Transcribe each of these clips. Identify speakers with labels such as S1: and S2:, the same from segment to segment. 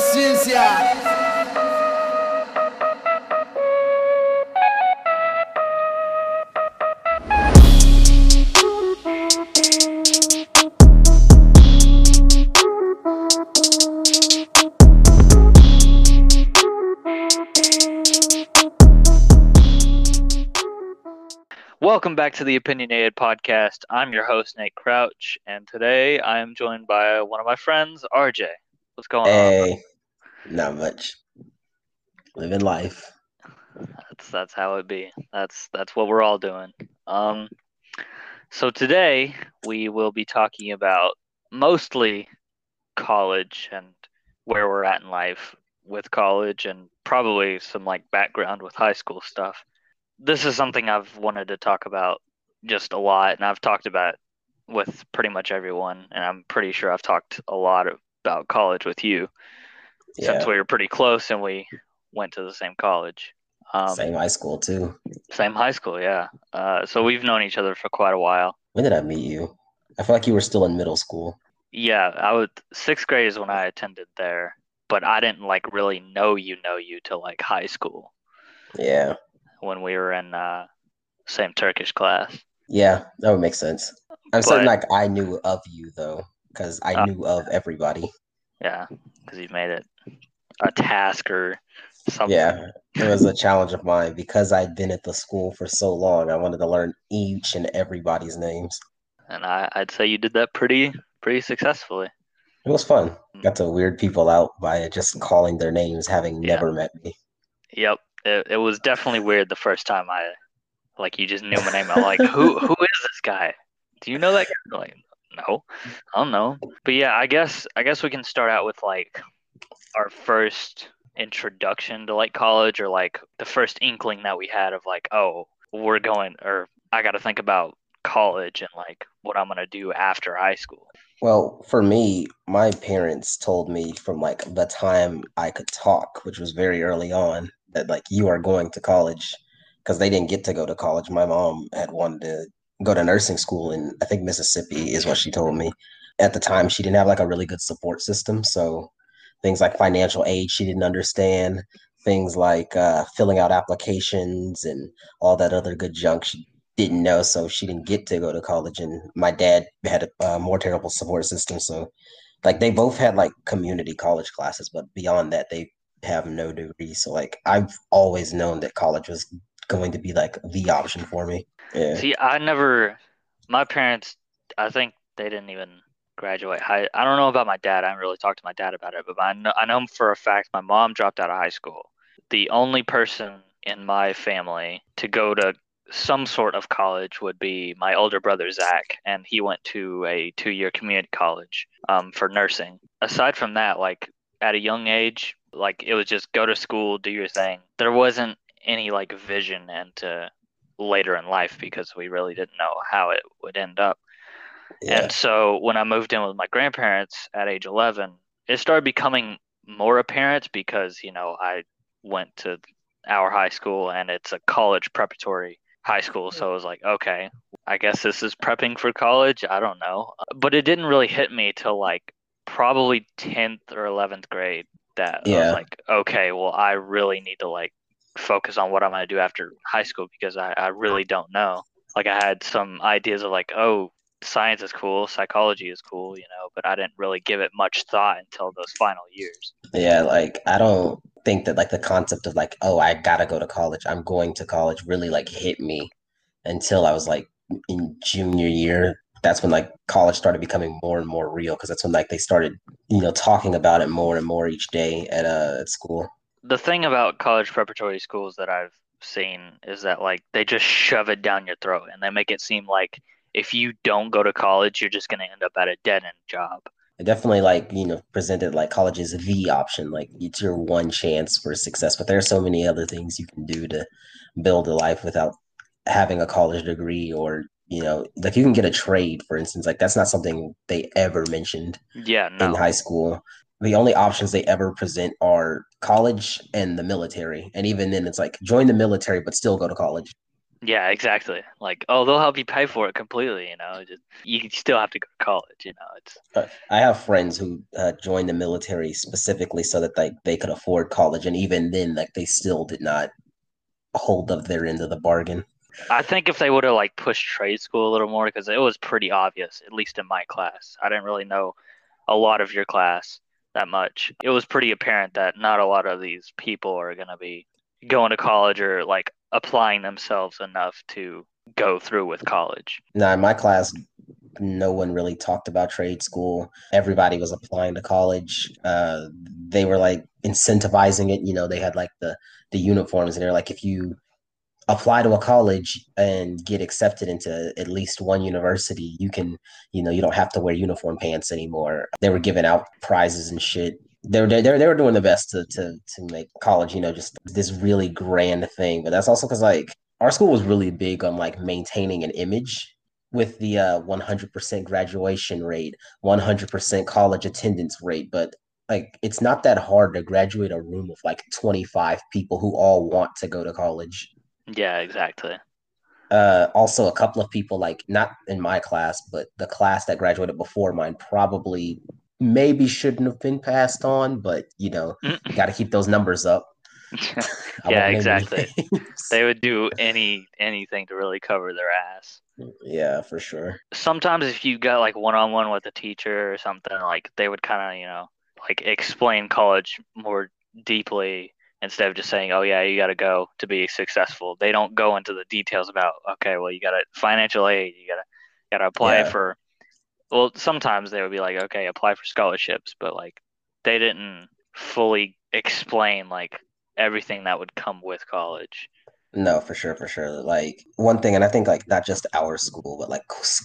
S1: Paciência.
S2: Welcome back to the Opinionated Podcast. I'm your host, Nate Crouch, and today I am joined by one of my friends, RJ. What's going on?
S3: Hey, not much. Living life.
S2: That's that's how it be. That's that's what we're all doing. Um, so today we will be talking about mostly college and where we're at in life with college, and probably some like background with high school stuff. This is something I've wanted to talk about just a lot, and I've talked about with pretty much everyone, and I'm pretty sure I've talked a lot about college with you since we were pretty close and we went to the same college. Um,
S3: same high school too.
S2: Same high school, yeah. Uh, so we've known each other for quite a while.
S3: When did I meet you? I feel like you were still in middle school.
S2: Yeah, I was sixth grade is when I attended there, but I didn't like really know you know you till like high school
S3: Yeah,
S2: when we were in uh, same Turkish class.
S3: yeah, that would make sense. I'm saying like I knew of you though, because I
S2: uh,
S3: knew of everybody.
S2: Yeah, because you made it a task or something.
S3: Yeah, it was a challenge of mine because I'd been at the school for so long. I wanted to learn each and everybody's names.
S2: And I, I'd say you did that pretty pretty successfully.
S3: It was fun. Mm. Got to weird people out by just calling their names, having
S2: Yeah.
S3: never met me.
S2: Yep. It, it was definitely weird the first time I like you just knew my name. I'm like, who who is this guy? Do you know that guy? Like, no, I don't know. But yeah, I guess I guess we can start out with like our first introduction to like college or like the first inkling that we had of like, oh, we're going or I got to think about college and like what I'm gonna do after high school.
S3: Well, for me, my parents told me from like the time I could talk, which was very early on, that like you are going to college because they didn't get to go to college. My mom had wanted to go to nursing school in, I think, Mississippi, is what she told me. At the time, she didn't have like a really good support system. So things like financial aid, she didn't understand. Things like uh, filling out applications and all that other good junk, she didn't know, so she didn't get to go to college. And my dad had a uh, more terrible support system, so like they both had like community college classes, but beyond that, they have no degree. So like I've always known that college was going to be like the option for me. Yeah,
S2: See, I never, my parents, I think they didn't even graduate high. I don't know about my dad. I haven't really talked to my dad about it, but I know, I know for a fact my mom dropped out of high school. The only person in my family to go to some sort of college would be my older brother, Zach, and he went to a two year community college um, for nursing. Aside from that, like at a young age, like it was just go to school, do your thing. There wasn't any like vision into later in life because we really didn't know how it would end up.
S3: yeah,
S2: And so when I moved in with my grandparents at age 11, it started becoming more apparent because, you know, I went to our high school and it's a college preparatory high school. So I was like, okay, I guess this is prepping for college. I don't know. But it didn't really hit me till like probably 10th or 11th grade that I was like, okay, well, I really need to like focus on what I'm going to do after high school because I, I really don't know. Like I had some ideas of like, oh, science is cool, psychology is cool, you know, but I didn't really give it much thought until those final years.
S3: yeah. Like I don't think that like the concept of like, oh, I gotta go to college. I'm going to college really like hit me until I was like in junior year. That's when like college started becoming more and more real because that's when like they started, you know, talking about it more and more each day at uh at school.
S2: The thing about college preparatory schools that I've seen is that like they just shove it down your throat and they make it seem like if you don't go to college, you're just going to end up at a dead end job.
S3: It definitely like, you know, presented like college is the option. Like it's your one chance for success. But there are so many other things you can do to build a life without having a college degree or, you know, like you can get a trade, for instance. Like that's not something they ever mentioned
S2: Yeah,
S3: in high school. The only options they ever present are college and the military. And even then it's like join the military but still go to college.
S2: Yeah, exactly. Like, oh, they'll help you pay for it completely. You know, just you still have to go to college. You know, it's.
S3: Uh, I have friends who uh, joined the military specifically so that like they could afford college, and even then, like they still did not hold up their end of the bargain.
S2: I think if they would have like pushed trade school a little more, because it was pretty obvious, at least in my class. I didn't really know a lot of your class that much. It was pretty apparent that not a lot of these people are going to be going to college or like applying themselves enough to go through with college.
S3: Now, in my class, no one really talked about trade school. Everybody was applying to college. Uh, they were like incentivizing it. You know, they had like the the uniforms, and they're like, if you apply to a college and get accepted into at least one university, you can, you know, you don't have to wear uniform pants anymore. They were giving out prizes and shit. They were they they were doing the best to to to make college, you know, just this really grand thing. But that's also because like our school was really big on like maintaining an image with the uh, 100% graduation rate, 100% college attendance rate, but like it's not that hard to graduate a room of like 25 people who all want to go to college.
S2: Yeah, exactly.
S3: Uh, also, a couple of people, like not in my class, but the class that graduated before mine, probably maybe shouldn't have been passed on, but you know, got to keep those numbers up.
S2: yeah, exactly. they would do any anything to really cover their ass.
S3: Yeah, for sure.
S2: Sometimes if you got like one on one with a teacher or something, like they would kind of, you know, like explain college more deeply instead of just saying, "Oh yeah, you got to go to be successful." They don't go into the details about, okay, well, you got to financial aid, you got to got to apply yeah. for. Well, sometimes they would be like, "Okay, apply for scholarships," but like they didn't fully explain like everything that would come with college.
S3: No, for sure, for sure. Like one thing, and I think like not just our school, but like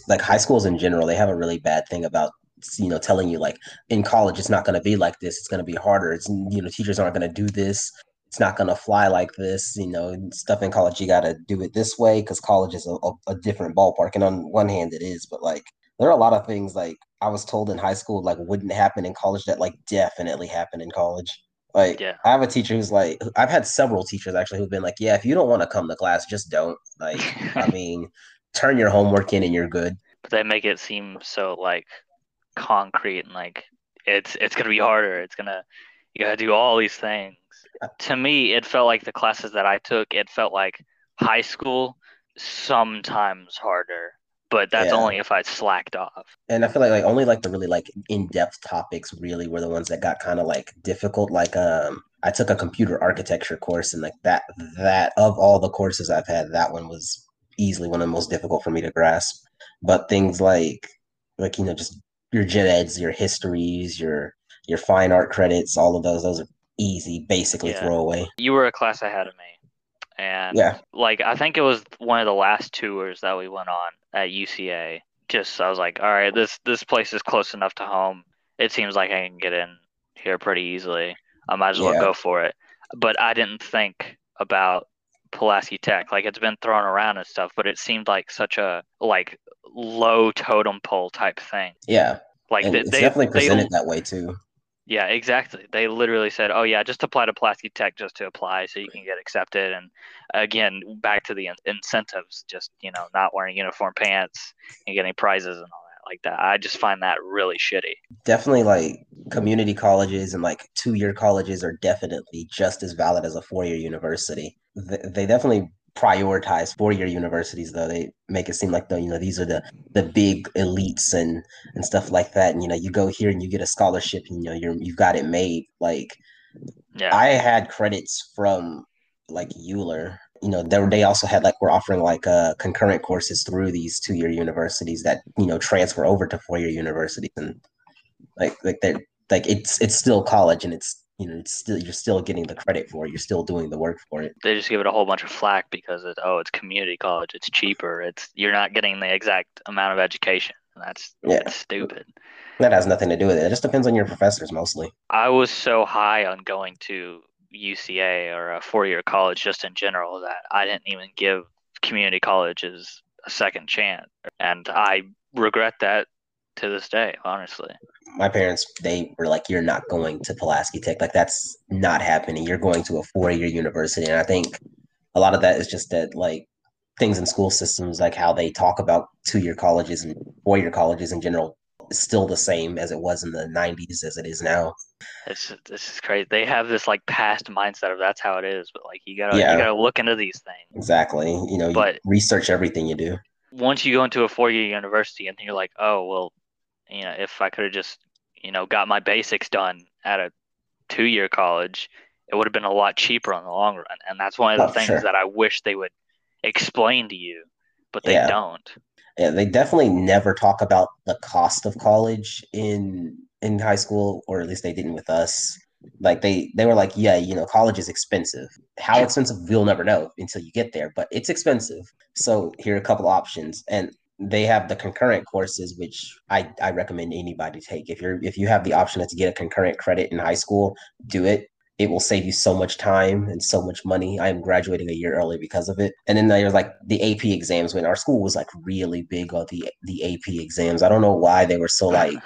S3: like high schools in general, they have a really bad thing about you know telling you like in college it's not going to be like this it's going to be harder it's you know teachers aren't going to do this it's not going to fly like this you know stuff in college you got to do it this way because college is a, a, different ballpark and on one hand it is but like there are a lot of things like i was told in high school like wouldn't happen in college that like definitely happen in college. Like yeah. i have a teacher who's like i've had several teachers actually who've been like yeah if you don't want to come to class just don't. Like i mean turn your homework in and you're good.
S2: But they make it seem so like concrete and like it's it's gonna be harder. It's gonna you gotta do all these things. To me, it felt like the classes that I took. It felt like high school, sometimes harder, but that's yeah. only if I slacked off.
S3: And I feel like like only like the really like in depth topics really were the ones that got kind of like difficult. Like um, I took a computer architecture course, and like that that of all the courses I've had, that one was easily one of the most difficult for me to grasp. But things like like you know just your gen eds, your histories, your your fine art credits, all of those, those are easy, basically yeah. throwaway.
S2: You were a class ahead of me. And yeah. like I think it was one of the last tours that we went on at UCA. Just I was like, all right, this this place is close enough to home. It seems like I can get in here pretty easily. I might as well yeah. go for it. But I didn't think about Pulaski Tech. Like it's been thrown around and stuff, but it seemed like such a like low totem pole type thing.
S3: Yeah.
S2: Like
S3: they, it's they, definitely presented they, that way too.
S2: Yeah, exactly. They literally said, "Oh yeah, just apply to Pulaski Tech just to apply, so you can get accepted." And again, back to the incentives, just you know, not wearing uniform pants and getting prizes and all that like that. I just find that really shitty.
S3: Definitely, like community colleges and like two-year colleges are definitely just as valid as a four-year university. They definitely prioritize four-year universities though. They make it seem like the you know these are the the big elites and and stuff like that. And you know you go here and you get a scholarship and you know you're you've got it made. Like yeah. i had credits from like euler. You know they, they also had like we're offering like uh concurrent courses through these two-year universities that you know transfer over to four-year universities. And like like they're like it's it's still college and it's you know, it's still you're still getting the credit for it. You're still doing the work for it.
S2: They just give it a whole bunch of flack because it, oh, it's community college. It's cheaper. It's you're not getting the exact amount of education. That's yeah. That's stupid.
S3: That has nothing to do with it. It just depends on your professors mostly.
S2: I was so high on going to UCA or a four-year college just in general that I didn't even give community colleges a second chance, and I regret that to this day, honestly.
S3: My parents, they were like, "You're not going to Pulaski Tech. Like that's not happening. You're going to a four-year university." And I think a lot of that is just that, like, things in school systems, like how they talk about two year colleges and four year colleges in general, is still the same as it was in the 90s as it is now.
S2: It's this is crazy. They have this like past mindset of that's how it is, but like you gotta
S3: Yeah.
S2: you gotta look into these things.
S3: Exactly. You know, you
S2: But-
S3: research everything you do.
S2: Once you go into a four year university and you're like, oh well, you know, if I could have just you know got my basics done at a two year college, it would have been a lot cheaper in the long run. And that's one of the
S3: Oh,
S2: things
S3: sure.
S2: that I wish they would explain to you, but they
S3: Yeah.
S2: don't.
S3: Yeah, they definitely never talk about the cost of college in in high school, or at least they didn't with us. Like they they were like, yeah, you know, college is expensive. How expensive we'll never know until you get there, but it's expensive. So here are a couple options, and they have the concurrent courses, which I I recommend anybody take. If you're if you have the option to get a concurrent credit in high school, do it. It will save you so much time and so much money. I am graduating a year early because of it. And then there's like the AP exams when our school was like really big on the the AP exams. I don't know why they were so like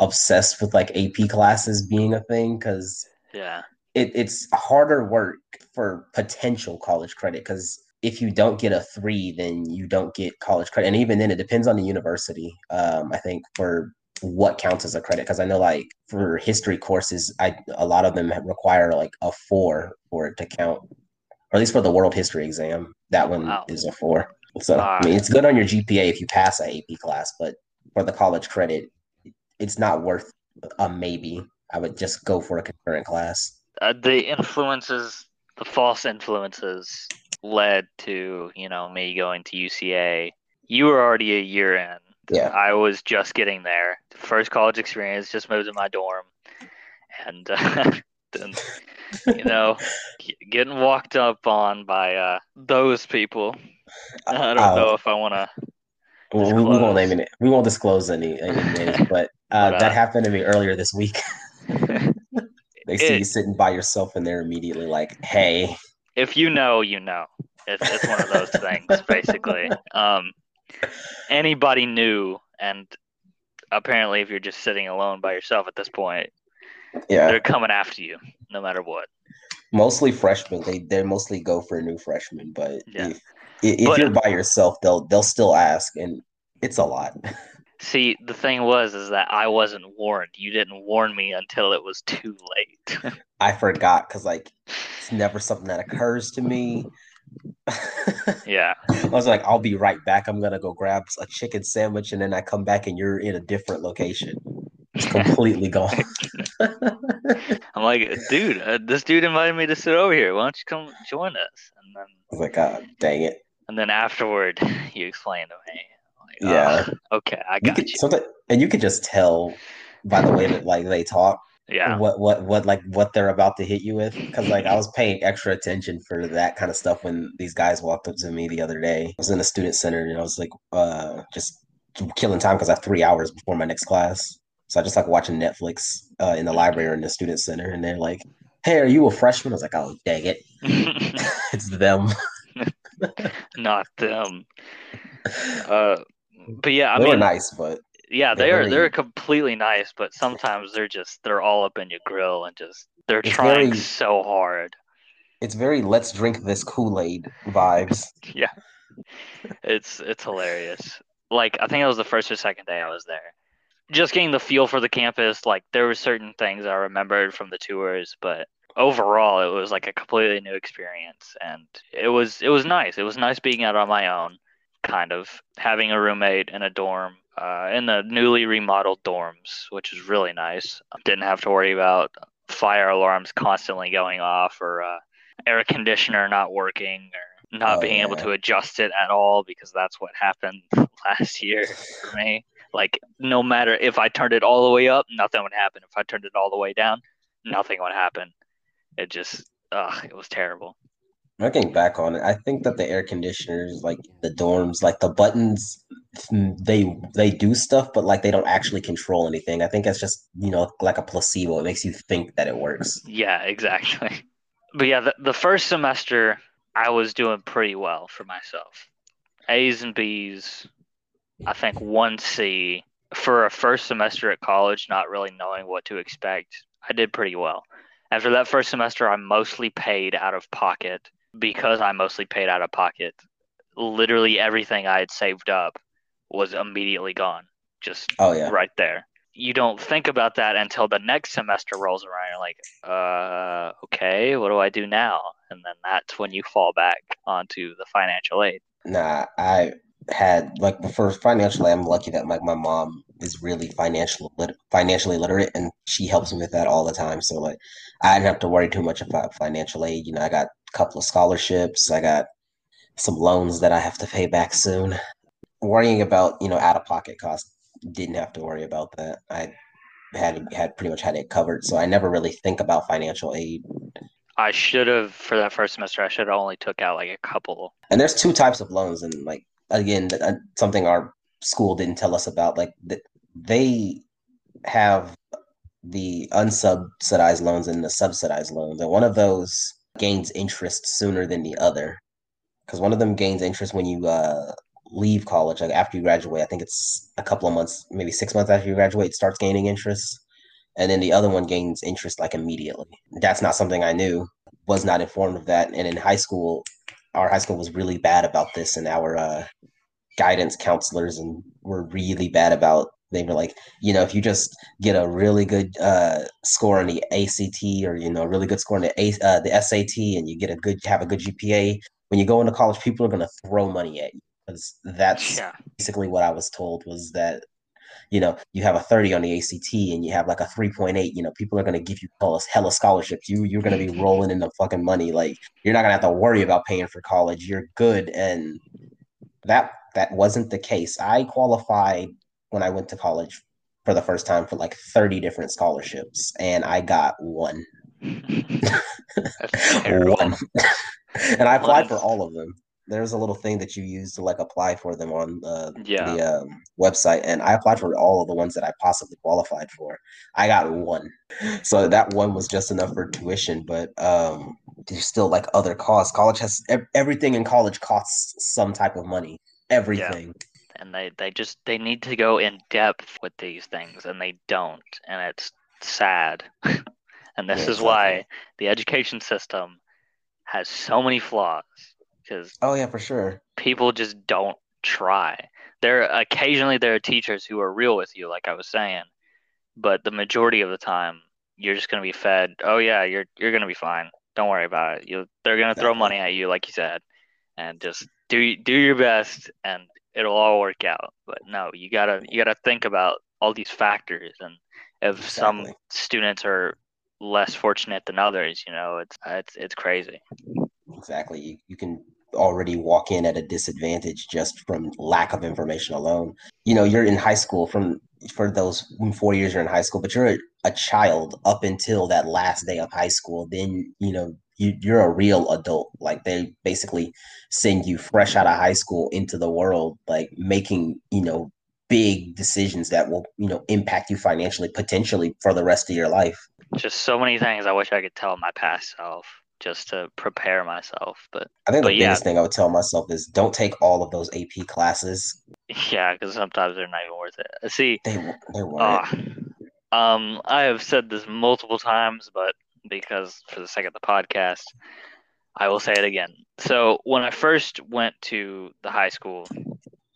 S3: obsessed with like AP classes being a thing because
S2: Yeah.
S3: it, it's harder work for potential college credit because if you don't get a three, then you don't get college credit. And even then, it depends on the university. Um, I think for what counts as a credit because I know like for history courses, I a lot of them require like a four for it to count, or at least for the world history exam. That one
S2: Wow.
S3: is a four. So. I mean, it's good on your GPA if you pass a AP class, but for the college credit, it's not worth a maybe. I would just go for a concurrent class.
S2: uh, the influences, the false influences, led to you know me going to UCA. You were already a year in.
S3: Yeah.
S2: I was just getting there. First college experience, just moved to my dorm, and uh, then, you know, getting walked up on by uh, those people. I don't
S3: Uh,
S2: know if I want to.
S3: Well, we, won't
S2: disclose.
S3: name it. We won't disclose any, any names, but uh,
S2: But, uh,
S3: that happened to me earlier this week. they see
S2: It-
S3: you sitting by yourself, and they're immediately like, "Hey,
S2: if you know, you know. It's it's one of those things, basically. Um, anybody knew, and apparently, if you're just sitting alone by yourself at this point,
S3: yeah."
S2: they're coming after you, no matter what.
S3: Mostly freshmen. They they mostly go for a new freshmen, but
S2: Yeah.
S3: if if if
S2: But-
S3: you're by yourself, they'll they'll still ask, and it's a lot.
S2: See, the thing was, is that I wasn't warned. You didn't warn me until it was too late.
S3: I forgot because like it's never something that occurs to me.
S2: yeah,
S3: I was like, I'll be right back. I'm gonna go grab a chicken sandwich, and then I come back, and you're in a different location. It's completely gone.
S2: I'm like, dude, uh, this dude invited me to sit over here. Why don't you come join us? And then,
S3: I was like, God dang it.
S2: and then afterward, you explained to me.
S3: Yeah.
S2: "Oh, okay, I
S3: You
S2: got
S3: could
S2: you.
S3: something, and you could just tell by the way that like they talk
S2: Yeah.
S3: what what what like what they're about to hit you with. Because like I was paying extra attention for that kind of stuff when these guys walked up to me the other day. I was in the student center and I was like, uh, just killing time because I have three hours before my next class. So I just like watching Netflix uh, in the library or in the student center, and they're like, "Hey, are you a freshman?" I was like, "Oh, dang it, it's them."
S2: Not them. Uh, but yeah, I
S3: they were
S2: mean,
S3: nice, but
S2: yeah,
S3: they're
S2: they are they're completely nice, but sometimes they're just they're all up in your grill and just they're trying
S3: very-
S2: so hard.
S3: it's very "let's drink this Kool Aid" vibes.
S2: Yeah, it's it's hilarious. Like I think it was the first or second day I was there. Just getting the feel for the campus, like there were certain things I remembered from the tours, but overall it was like a completely new experience and it was it was nice. It was nice being out on my own, kind of having a roommate in a dorm, uh, in the newly remodeled dorms, which was really nice. Didn't have to worry about fire alarms constantly going off or uh, air conditioner not working or not
S3: Oh,
S2: being able to adjust it at all because that's what happened last year for me. Like no matter if I turned it all the way up, nothing would happen. If I turned it all the way down, nothing would happen. It just ugh, it was terrible.
S3: Looking back on it, I think that the air conditioners, like the dorms, like the buttons, mm, they they do stuff, but like they don't actually control anything. I think it's just you know like a placebo. It makes you think that it works.
S2: Yeah, exactly. But yeah, the, the first semester I was doing pretty well for myself. A's and B's, I think one C for a first semester at college, not really knowing what to expect. I did pretty well. After that first semester, I mostly paid out of pocket because I mostly paid out of pocket. literally everything I had saved up was immediately gone. Just
S3: Oh yeah.
S2: right there. You don't think about that until the next semester rolls around. You're like, uh, okay, what do I do now? And then that's when you fall back onto the financial aid.
S3: Nah, I had like before financially, I'm lucky that like my mom is really financial lit- financially literate, and she helps me with that all the time. So like, I didn't have to worry too much about financial aid. You know, I got a couple of scholarships. I got some loans that I have to pay back soon. Worrying about you know out of pocket costs, didn't have to worry about that. I had had pretty much had it covered, so I never really think about financial aid.
S2: I should have for that first semester. I should have only took out like a couple.
S3: And there's two types of loans, and like again, uh, something our school didn't tell us about. Like th- they have the unsubsidized loans and the subsidized loans, and one of those gains interest sooner than the other. Because one of them gains interest when you uh, leave college, like after you graduate. I think it's a couple of months, maybe six months after you graduate, it starts gaining interest. And then the other one gains interest like immediately. That's not something I knew, was not informed of that. And in high school, our high school was really bad about this, and our uh, guidance counselors and were really bad about. They were like, you know, if you just get a really good uh, score on the ACT or you know, a really good score on the A, uh, the SAT, and you get a good have a good GPA, when you go into college, people are going to throw money at you because that's
S2: Yeah.
S3: basically what I was told was that you know you have a 30 on the ACT and you have like a 3.8 you know people are going to give you hella, hella scholarships. You you're going to be rolling in the fucking money. Like you're not going to have to worry about paying for college. You're good. And that that wasn't the case. I qualified when I went to college for the first time for like 30 different scholarships and I got one. One. and I applied for all of them there's a little thing that you use to like apply for them on uh,
S2: Yeah.
S3: the um, website, and I applied for all of the ones that I possibly qualified for. I got one, so that one was just enough for tuition. But um, there's still like other costs. College has everything in college costs some type of money. Everything.
S2: and they they just they need to go in depth with these things and they don't and it's sad and this
S3: Yeah,
S2: is why the education system has so many flaws because
S3: Oh yeah, for sure.
S2: people just don't try. There occasionally there are teachers who are real with you like i was saying but the majority of the time you're just going to be fed oh yeah you're you're going to be fine. Don't worry about it. You they're going to throw money at you like you said and just do do your best and it'll all work out. But no you got to you got to think about all these factors and if some students are less fortunate than others you know it's it's it's crazy.
S3: Exactly. You, you can already walk in at a disadvantage just from lack of information alone. You know, you're in high school from for those four years you're in high school, but you're a, a child up until that last day of high school. Then, you know, you, you're a real adult. Like they basically send you fresh out of high school into the world, like making, you know, big decisions that will, you know, impact you financially, potentially for the rest of your life.
S2: just so many things i wish i could tell my past self just to prepare myself but
S3: I think the
S2: But yeah.
S3: biggest thing I would tell myself is don't take all of those AP classes.
S2: yeah because sometimes they're not even worth it see
S3: They they weren't.
S2: Ah, um, I have said this multiple times, but because for the sake of the podcast, I will say it again. So when I first went to the high school,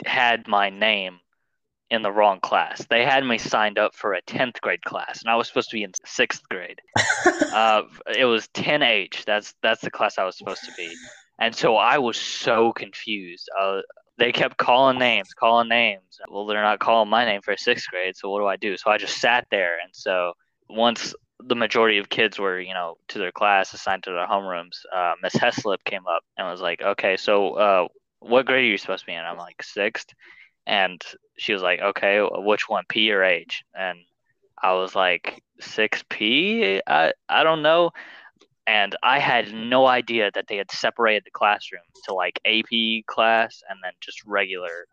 S2: had my name in the wrong class. They had me signed up for a tenth grade class, and I was supposed to be in sixth grade. Uh, it was 10H. That's that's the class I was supposed to be, and so I was so confused. Uh, they kept calling names, calling names. Well, they're not calling my name for sixth grade, so what do I do? So I just sat there, and so once the majority of kids were, you know, to their class, assigned to their homerooms, uh, Miss Heslip came up and was like, "Okay, so uh, what grade are you supposed to be in?" I'm like sixth, and she was like, "Okay, which one, P or H?" And I was like, six P? I I don't know. And I had no idea that they had separated the classroom to like AP class and then just regular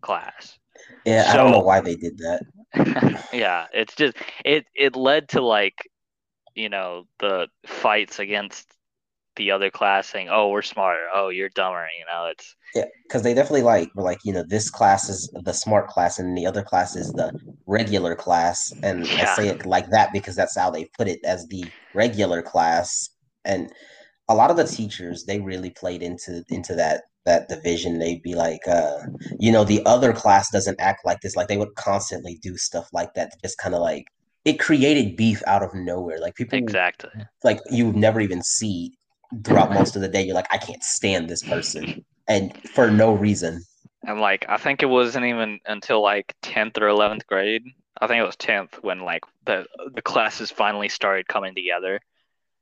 S2: class.
S3: Yeah, I don't know why they did that.
S2: yeah, it's just it it led to like you know the fights against the other class saying, "Oh, we're smarter. Oh, you're dumber." You know, it's
S3: Yeah, because they definitely like were like, you know, this class is the smart class and the other class is the regular class. And I say it like that because that's how they put it as the regular class. And a lot of the teachers, they really played into into that that division. They'd be like, uh, you know, the other class doesn't act like this. Like they would constantly do stuff like that just kind of like it created beef out of nowhere. Like people
S2: exactly
S3: like you would never even see throughout most of the day. You're like, I can't stand this person, and for no reason.
S2: And like I think it wasn't even until like tenth or eleventh grade. I think it was tenth when like the the classes finally started coming together.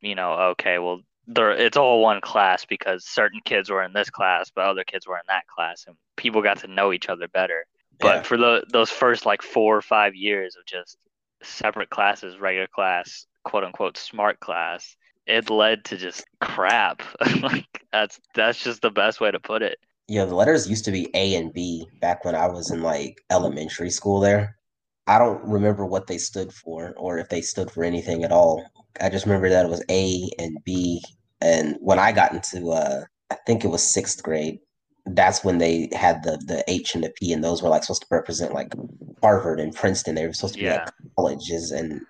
S2: You know, okay, well, there it's all one class because certain kids were in this class, but other kids were in that class, and people got to know each other better. But
S3: Yeah.
S2: for the those first like four or five years of just separate classes, regular class, quote unquote smart class, it led to just crap. like that's that's just the best way to put it.
S3: Yeah, the letters used to be A and B back when I was in like elementary school there. I don't remember what they stood for or if they stood for anything at all. I just remember that it was A and B. And when I got into uh I think it was sixth grade, that's when they had the the H and the P and those were like supposed to represent like Harvard and Princeton. They were supposed to be
S2: Yeah.
S3: like colleges and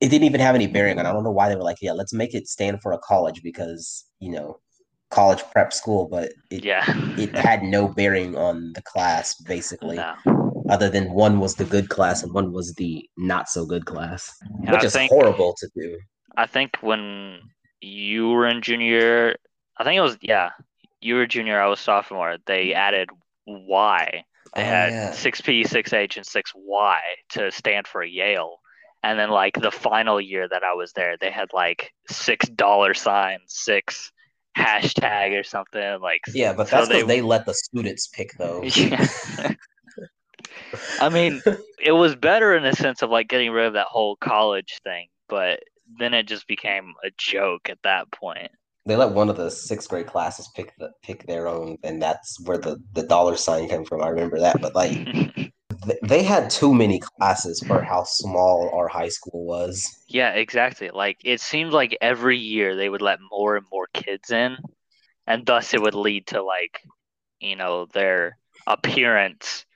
S3: it didn't even have any bearing on. I don't know why they were like, yeah, let's make it stand for a college because, you know, college prep school, but it
S2: Yeah.
S3: it had no bearing on the class basically
S2: no.
S3: other than one was the good class and one was the not so good class
S2: And
S3: which
S2: I
S3: is
S2: think
S3: horrible to do
S2: I think when you were in junior, I think it was yeah, you were junior. I was sophomore. They added Y. They
S3: Oh,
S2: had
S3: yeah.
S2: six P, six H, and six Y to stand for Yale. And then like the final year that I was there, they had like six dollar signs, six hashtag or something like.
S3: yeah but that's because
S2: they-
S3: they, let the students pick those
S2: Yeah. I mean, it was better in the sense of like getting rid of that whole college thing, but then it just became a joke at that point.
S3: they let one of the sixth grade classes pick the pick their own and that's where the the dollar sign came from i remember that but like they had too many classes for how small our high school was
S2: yeah, exactly. Like it seemed like every year they would let more and more kids in, and thus it would lead to like, you know, their appearance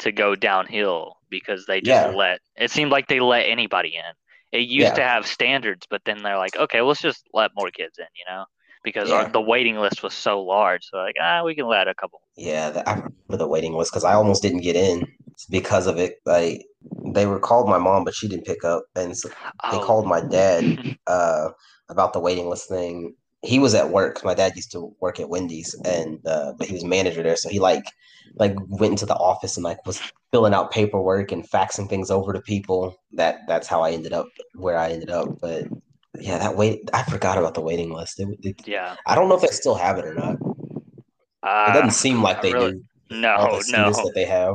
S2: to go downhill because they just
S3: Yeah.
S2: let it seemed like they let anybody in. It used
S3: Yeah.
S2: to have standards, but then they're like, okay, let's just let more kids in, you know, because our, the waiting list was so large. So like, ah, we can let a couple.
S3: Yeah, the, I remember the waiting list because I almost didn't get in because of it. Like they were called my mom, but she didn't pick up, and so they
S2: Oh.
S3: called my dad uh, about the waiting list thing. He was at work. My dad used to work at Wendy's, and uh, but he was manager there, so he like like went into the office and like was filling out paperwork and faxing things over to people. That that's how I ended up where I ended up. But yeah, that wait, I forgot about the waiting list. It, it,
S2: yeah.
S3: I don't know if they still have it or not. It
S2: Uh,
S3: doesn't seem like they
S2: really-
S3: do.
S2: no, no.
S3: that they have.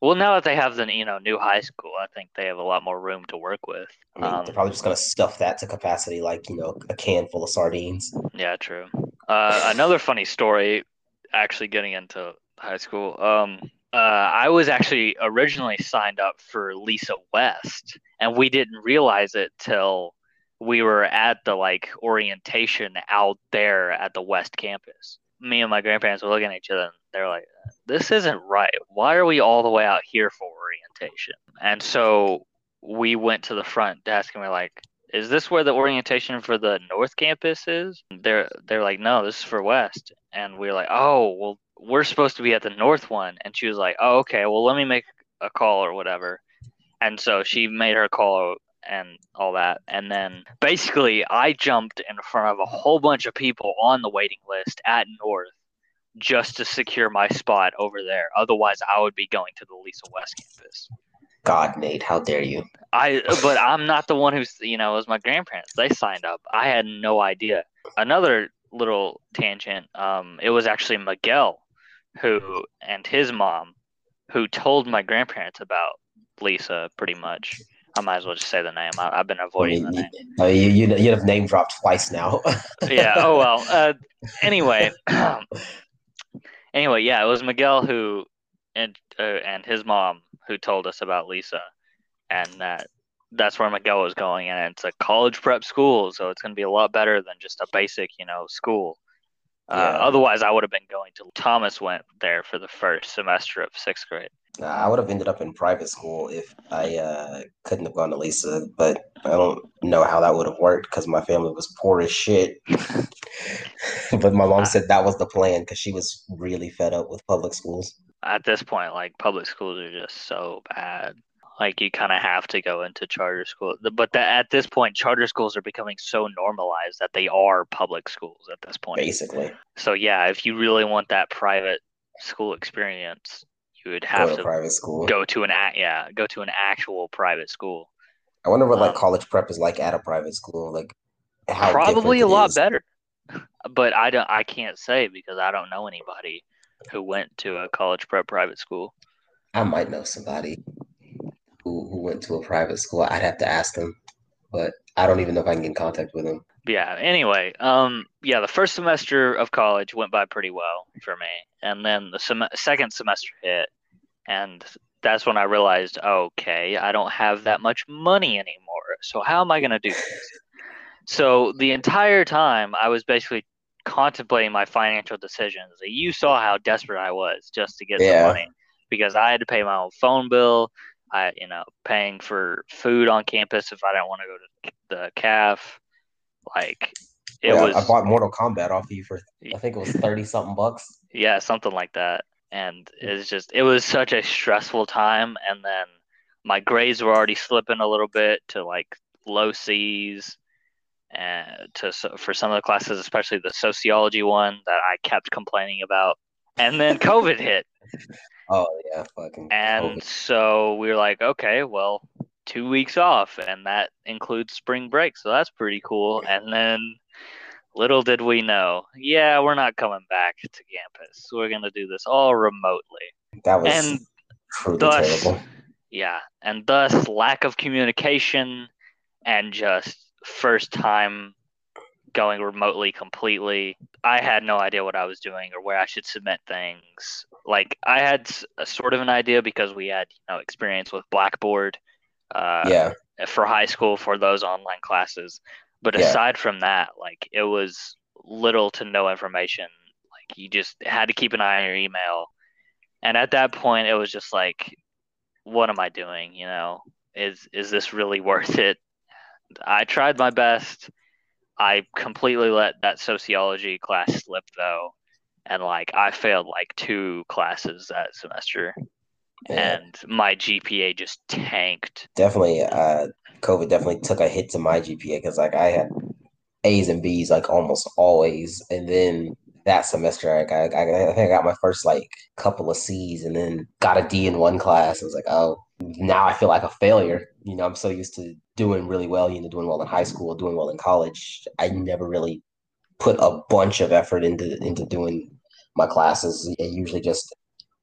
S2: Well, now that they have the you know new high school, I think they have a lot more room to work with.
S3: I mean,
S2: Um,
S3: they're probably just gonna stuff that to capacity, like you know, a can full of sardines.
S2: Yeah, true. Uh, another funny story, actually getting into high school. Um, uh, I was actually originally signed up for Lisa West, and we didn't realize it till we were at the like orientation out there at the West campus. Me and my grandparents were looking at each other, and they're like, "This isn't right. Why are we all the way out here for orientation?" And so we went to the front desk and we're like, is this where the orientation for the north campus is? They're they're like no this is for west. And we are like oh well we're supposed to be at the north one. And she was like oh okay. Well let me make a call or whatever. And so she made her call and all that. And then basically i jumped in front of a whole bunch of people on the waiting list at north just to secure my spot over there otherwise i would be going to the lisa west campus
S3: God, Nate, how dare you?
S2: I but I'm not the one who's you know it was my grandparents. They signed up. I had no idea. Another little tangent. Um, it was actually Miguel, who and his mom, who told my grandparents about Lisa. Pretty much. I might as well just say the name. I, I've been
S3: I
S2: avoiding
S3: mean,
S2: the name.
S3: I mean, you, you, you have name dropped twice now.
S2: yeah. Oh well. Uh, anyway. anyway, yeah, it was Miguel who and uh, and his mom who told us about Lisa, and that that's where Miguel was going, and it's a college prep school, so it's going to be a lot better than just a basic, you know, school. Uh,
S3: Yeah.
S2: otherwise, I would have been going to. Thomas went there for the first semester of sixth grade.
S3: I would have ended up in private school if I uh, couldn't have gone to Lisa, but I don't know how that would have worked because my family was poor as shit. but my mom said that was the plan because she was really fed up with public schools.
S2: At this point, like public schools are just so bad. Like you kind of have to go into charter school, but that at this point, charter schools are becoming so normalized that they are public schools at this point.
S3: Basically,
S2: So yeah, if you really want that private school experience, you would
S3: go
S2: have
S3: to
S2: to
S3: private school.
S2: go to an yeah, go to an actual private school.
S3: I wonder what like
S2: Um,
S3: college prep is like at a private school. Like how
S2: Probably a lot better. But I don't I can't say because I don't know anybody who went to a college prep private school.
S3: I might know somebody who who went to a private school. I'd have to ask them, but I don't even know if I can get in contact with them.
S2: Yeah, anyway, um yeah, the first semester of college went by pretty well for me. And then the sem- second semester hit and that's when I realized, okay, I don't have that much money anymore. So how am I going to do this? So the entire time I was basically contemplating my financial decisions. You saw how desperate I was just to get
S3: Yeah.
S2: some money because I had to pay my own phone bill. I, you know, paying for food on campus if I didn't want to go to the CAF. Like it
S3: Yeah,
S2: was,
S3: I bought Mortal Kombat off of you for I think it was thirty something bucks.
S2: yeah, something like that. And hmm. it's just, it was such a stressful time. And then my grades were already slipping a little bit to like low C's and to for some of the classes, especially the sociology one that I kept complaining about. And then COVID hit.
S3: Oh yeah, fucking
S2: And
S3: COVID.
S2: so we were like, okay, well, two weeks off, and that includes spring break. So that's pretty cool. And then little did we know, yeah, we're not coming back to campus. We're going to do this all remotely.
S3: that was
S2: and
S3: truly
S2: thus,
S3: terrible.
S2: yeah, and thus lack of communication and just first time going remotely completely. I had no idea what I was doing or where I should submit things. Like I had a sort of an idea because we had you know experience with Blackboard uh,
S3: yeah,
S2: for high school for those online classes. But
S3: Yeah.
S2: aside from that, like it was little to no information. Like you just had to keep an eye on your email. And at that point it was just like what am I doing, you know? Is is this really worth it? I tried my best. I completely let that sociology class slip though. And like I failed like two classes that semester
S3: yeah.
S2: and my GPA just tanked.
S3: definitely. Uh, COVID definitely took a hit to my GPA because like I had A's and B's like almost always, and then that semester I got I, I think I got my first like couple of C's, and then got a D in one class. I was like, oh, now I feel like a failure. You know, I'm so used to doing really well. You know, doing well in high school, doing well in college. I never really put a bunch of effort into into doing my classes. I usually just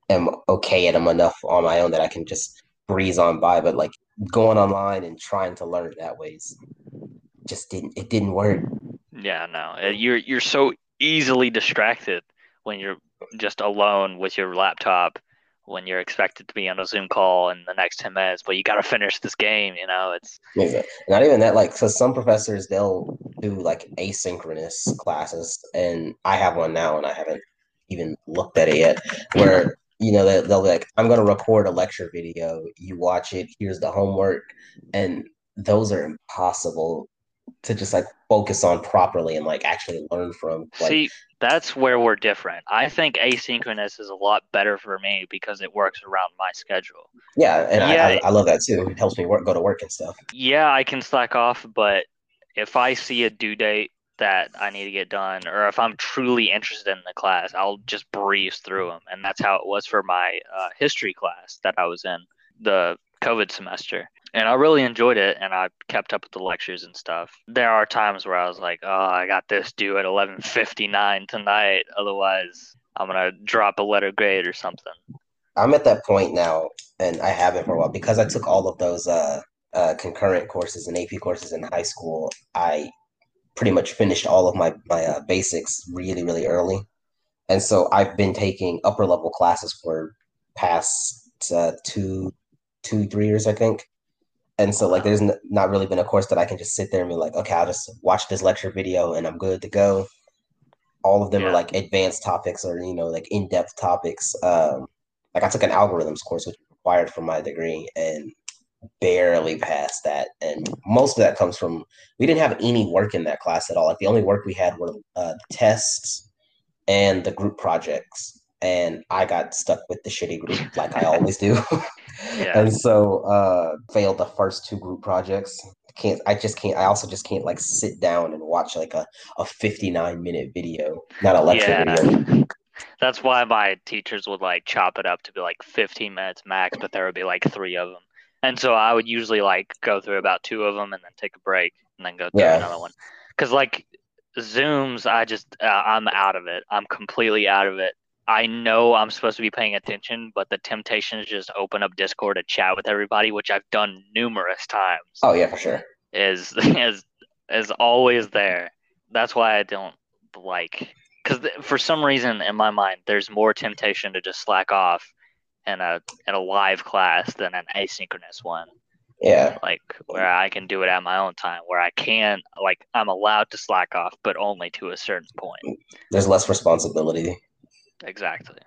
S3: am okay at them enough on my own that I can just breeze on by. But like going online and trying to learn that ways just didn't it didn't work.
S2: Yeah, no. uh, You're you're so easily distracted when you're just alone with your laptop when you're expected to be on a Zoom call in the next 10 minutes, but you got to finish this game, you know? It's.
S3: Not even that, like, so some professors they'll do like asynchronous classes, and I have one now, and I haven't even looked at it yet. Where you know they, they'll be like, "I'm going to record a lecture video. You watch it. Here's the homework," and those are impossible to just like focus on properly and like actually learn from. Like,
S2: See, that's where we're different. I think asynchronous is a lot better for me because it works around my schedule.
S3: yeah, and I,
S2: Yeah.
S3: I, I love that too. It helps me work, go to work and stuff.
S2: Yeah, I can slack off, but if I see a due date that I need to get done, or if I'm truly interested in the class, I'll just breeze through them. And that's how it was for my uh, history class that I was in the COVID semester. And I really enjoyed it, and I kept up with the lectures and stuff. There are times where I was like, "Oh, I got this due at 11:59 tonight. Otherwise, I'm gonna drop a letter grade or something."
S3: I'm at that point now, and I haven't for a while because I took all of those uh, uh, concurrent courses and AP courses in high school. I pretty much finished all of my my uh, basics really really early, and so I've been taking upper level classes for past uh, two two three years I think. And so like there's n- not really been a course that I can just sit there and be like, okay, I'll just watch this lecture video and I'm good to go. All of them are like advanced topics or you know like in-depth topics. Um, like I took an algorithms course which required for my degree and barely passed that, and most of that comes from we didn't have any work in that class at all. Like the only work we had were uh, tests and the group projects, and I got stuck with the shitty group like I always do. yeah. And so uh, failed the first two group projects. Can't I just can't I also just can't like sit down and watch like a, a 59 minute video, not a lecture yeah. video.
S2: That's why my teachers would like chop it up to be like 15 minutes max, but there would be like three of them. And so I would usually like go through about two of them and then take a break and then go through yeah. another one. Cause like Zooms, I just, uh, I'm out of it. I'm completely out of it. I know I'm supposed to be paying attention, but the temptation is just open up Discord and chat with everybody, which I've done numerous times.
S3: Oh yeah, for sure.
S2: Is is is always there. That's why I don't like because for some reason in my mind, there's more temptation to just slack off in a in a live class than an asynchronous one.
S3: Yeah.
S2: Like where I can do it at my own time, where I can like I'm allowed to slack off, but only to a certain point.
S3: There's less responsibility.
S2: Exactly.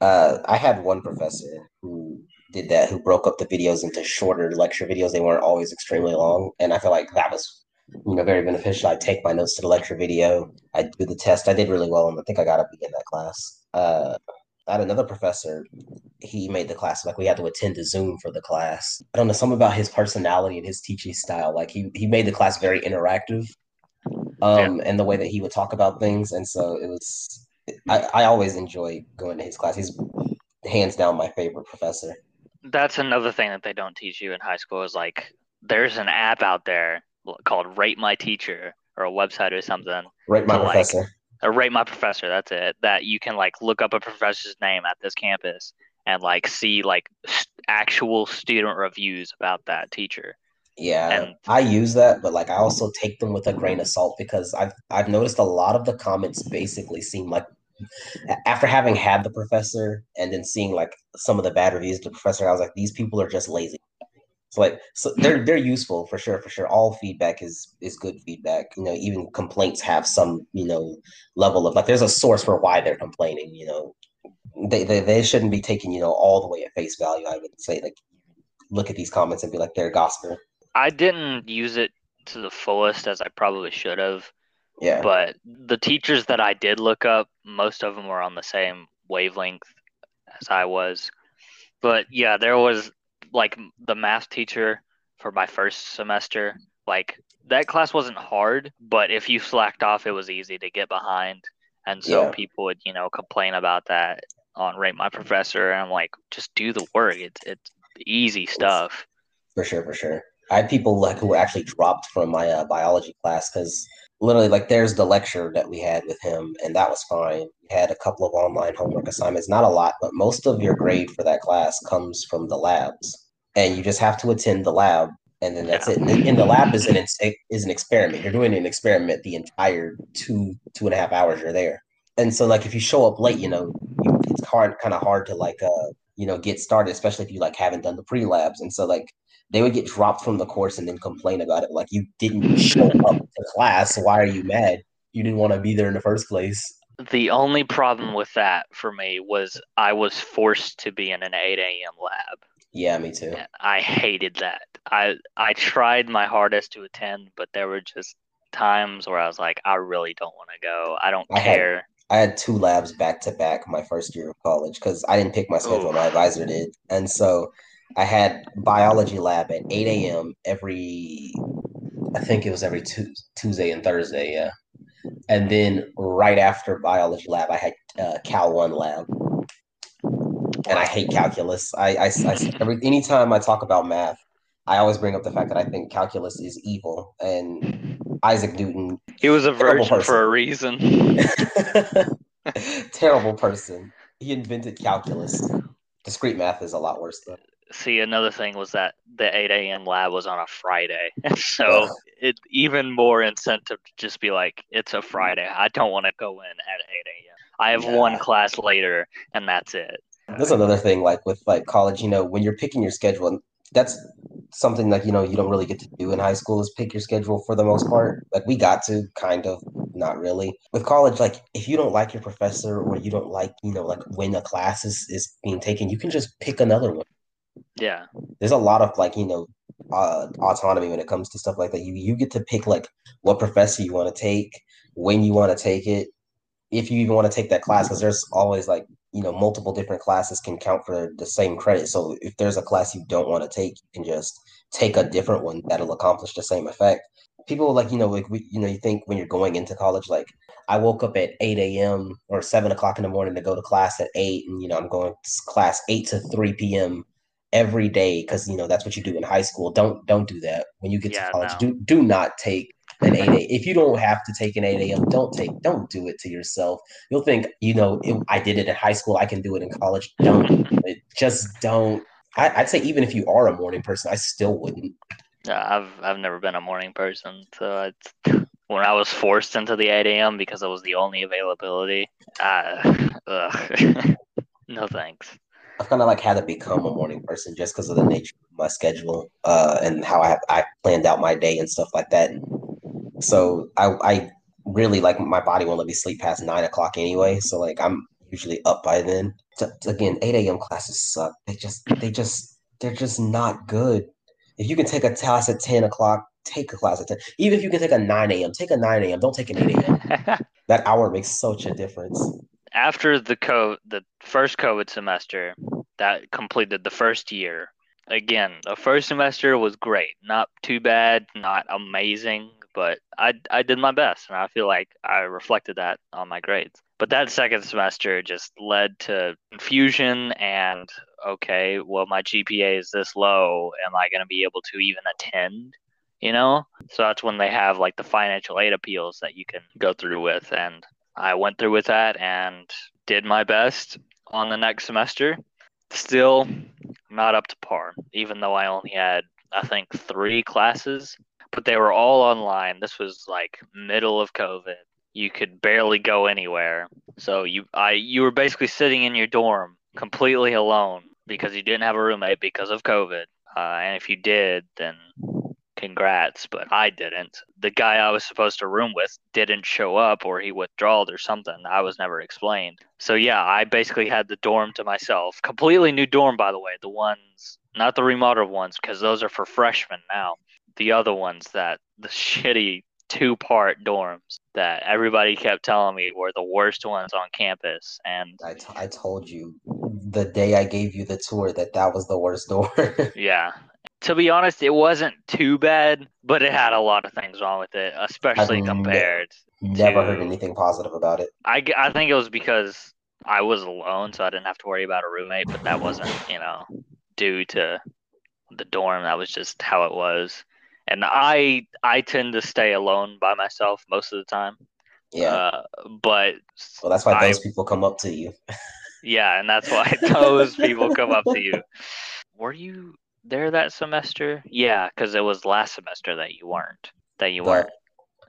S3: Uh, I had one professor who did that, who broke up the videos into shorter lecture videos. They weren't always extremely long, and I feel like that was, you know, very beneficial. I take my notes to the lecture video. I do the test. I did really well, and I think I got a B in that class. Uh, I had another professor. He made the class like we had to attend a Zoom for the class. I don't know something about his personality and his teaching style. Like he he made the class very interactive, um, yeah. and the way that he would talk about things. And so it was. I, I always enjoy going to his class. He's hands down my favorite professor.
S2: That's another thing that they don't teach you in high school is like there's an app out there called Rate My Teacher or a website or something.
S3: Rate My Professor. Like,
S2: or rate my professor. That's it. That you can like look up a professor's name at this campus and like see like actual student reviews about that teacher.
S3: Yeah, and, I use that, but like I also take them with a grain of salt because I've I've noticed a lot of the comments basically seem like after having had the professor and then seeing like some of the bad reviews of the professor, I was like, these people are just lazy. So like so they're they're useful for sure for sure. All feedback is is good feedback. You know, even complaints have some you know level of like there's a source for why they're complaining. You know, they they, they shouldn't be taken you know all the way at face value. I would say like look at these comments and be like they're gospel.
S2: I didn't use it to the fullest as I probably should have.
S3: Yeah.
S2: But the teachers that I did look up, most of them were on the same wavelength as I was. But yeah, there was like the math teacher for my first semester, like that class wasn't hard, but if you slacked off, it was easy to get behind. And so yeah. people would, you know, complain about that on Rate My Professor. And I'm like, just do the work. It's it's easy stuff.
S3: For sure, for sure. I had people like who actually dropped from my uh, biology class because literally like there's the lecture that we had with him and that was fine. We had a couple of online homework assignments not a lot but most of your grade for that class comes from the labs. And you just have to attend the lab and then that's yeah. it. And the lab is an is an experiment. You're doing an experiment the entire two two and a half hours you're there. And so like if you show up late you know it's hard kind of hard to like uh you know get started especially if you like haven't done the pre-labs and so like they would get dropped from the course and then complain about it. Like you didn't show up to class. Why are you mad? You didn't want to be there in the first place.
S2: The only problem with that for me was I was forced to be in an 8 a.m. lab.
S3: Yeah, me too. And
S2: I hated that. I I tried my hardest to attend, but there were just times where I was like, I really don't want to go. I don't I care.
S3: I had two labs back to back my first year of college because I didn't pick my schedule. Ooh. My advisor did, and so I had biology lab at 8 a.m. every, I think it was every Tuesday and Thursday, yeah. And then right after biology lab, I had uh, Cal 1 lab. And I hate calculus. I, I, I every anytime I talk about math, I always bring up the fact that I think calculus is evil. And Isaac Newton,
S2: he was a virgin for a reason.
S3: terrible person. He invented calculus. Discrete math is a lot worse though
S2: see another thing was that the 8 a.m lab was on a friday so it even more incentive to just be like it's a friday i don't want to go in at 8 a.m i have yeah. one class later and that's it
S3: that's another thing like with like college you know when you're picking your schedule and that's something like you know you don't really get to do in high school is pick your schedule for the most part like we got to kind of not really with college like if you don't like your professor or you don't like you know like when a class is, is being taken you can just pick another one
S2: Yeah.
S3: There's a lot of like, you know, uh, autonomy when it comes to stuff like that. You you get to pick like what professor you want to take, when you want to take it, if you even want to take that class, because there's always like you know multiple different classes can count for the same credit. So if there's a class you don't want to take, you can just take a different one that'll accomplish the same effect. People like you know like we, you know you think when you're going into college like I woke up at 8 a.m. or 7 o'clock in the morning to go to class at 8 and you know I'm going to class 8 to 3 p.m every day because you know that's what you do in high school. Don't don't do that when you get yeah, to college. No. Do do not take an eight a. If you don't have to take an eight a.m., don't take. Don't do it to yourself. You'll think you know it, I did it in high school. I can do it in college. Don't just don't. I, would say even if you are a morning person, I still wouldn't.
S2: Yeah, I've I've never been a morning person, so it's when I was forced into the 8 a.m. because it was the only availability. Uh, no thanks.
S3: I've kind of like had to become a morning person just because of the nature of my schedule uh, and how I I planned out my day and stuff like that. So mm-hmm. I, I really like my body won't let me sleep past nine o'clock anyway. So like I'm usually up by then. So, again, eight a.m. classes suck. They just they just they're just not good. If you can take a class at ten o'clock, take a class at ten. Even if you can take a nine a.m., take a nine a.m. Don't take an eight a.m. that hour makes such a difference
S2: after the co the first COVID semester that completed the first year. Again, the first semester was great, not too bad, not amazing, but I I did my best, and I feel like I reflected that on my grades. But that second semester just led to confusion and okay, well my GPA is this low, am I going to be able to even attend? You know, so that's when they have like the financial aid appeals that you can go through with, and I went through with that and did my best on the next semester. Still not up to par, even though I only had, I think, three classes, but they were all online. This was like middle of COVID. You could barely go anywhere. So you I you were basically sitting in your dorm completely alone because you didn't have a roommate because of COVID. Uh, and if you did, then congrats, but I didn't. The guy I was supposed to room with didn't show up or he withdrawed or something. I was never explained. So yeah, I basically had the dorm to myself. Completely new dorm by the way. The ones not the remodeled ones because those are for freshmen now. The other ones that the shitty two part dorms that everybody kept telling me were the worst ones on campus and
S3: I, t- I told you the day I gave you the tour that that was the worst dorm.
S2: yeah, to be honest, it wasn't too bad, but it had a lot of things wrong with it, especially I've compared.
S3: Never to, heard anything positive about it.
S2: I, I think it was because I was alone, so I didn't have to worry about a roommate, but that wasn't, you know, due to the dorm. That was just how it was. And I I tend to stay alone by myself most of the time.
S3: Yeah. Uh,
S2: but
S3: well, that's why I, those people come up to you.
S2: yeah, and that's why those people come up to you. Were you there that semester? Yeah, because it was last semester that you weren't. That you
S3: the,
S2: weren't.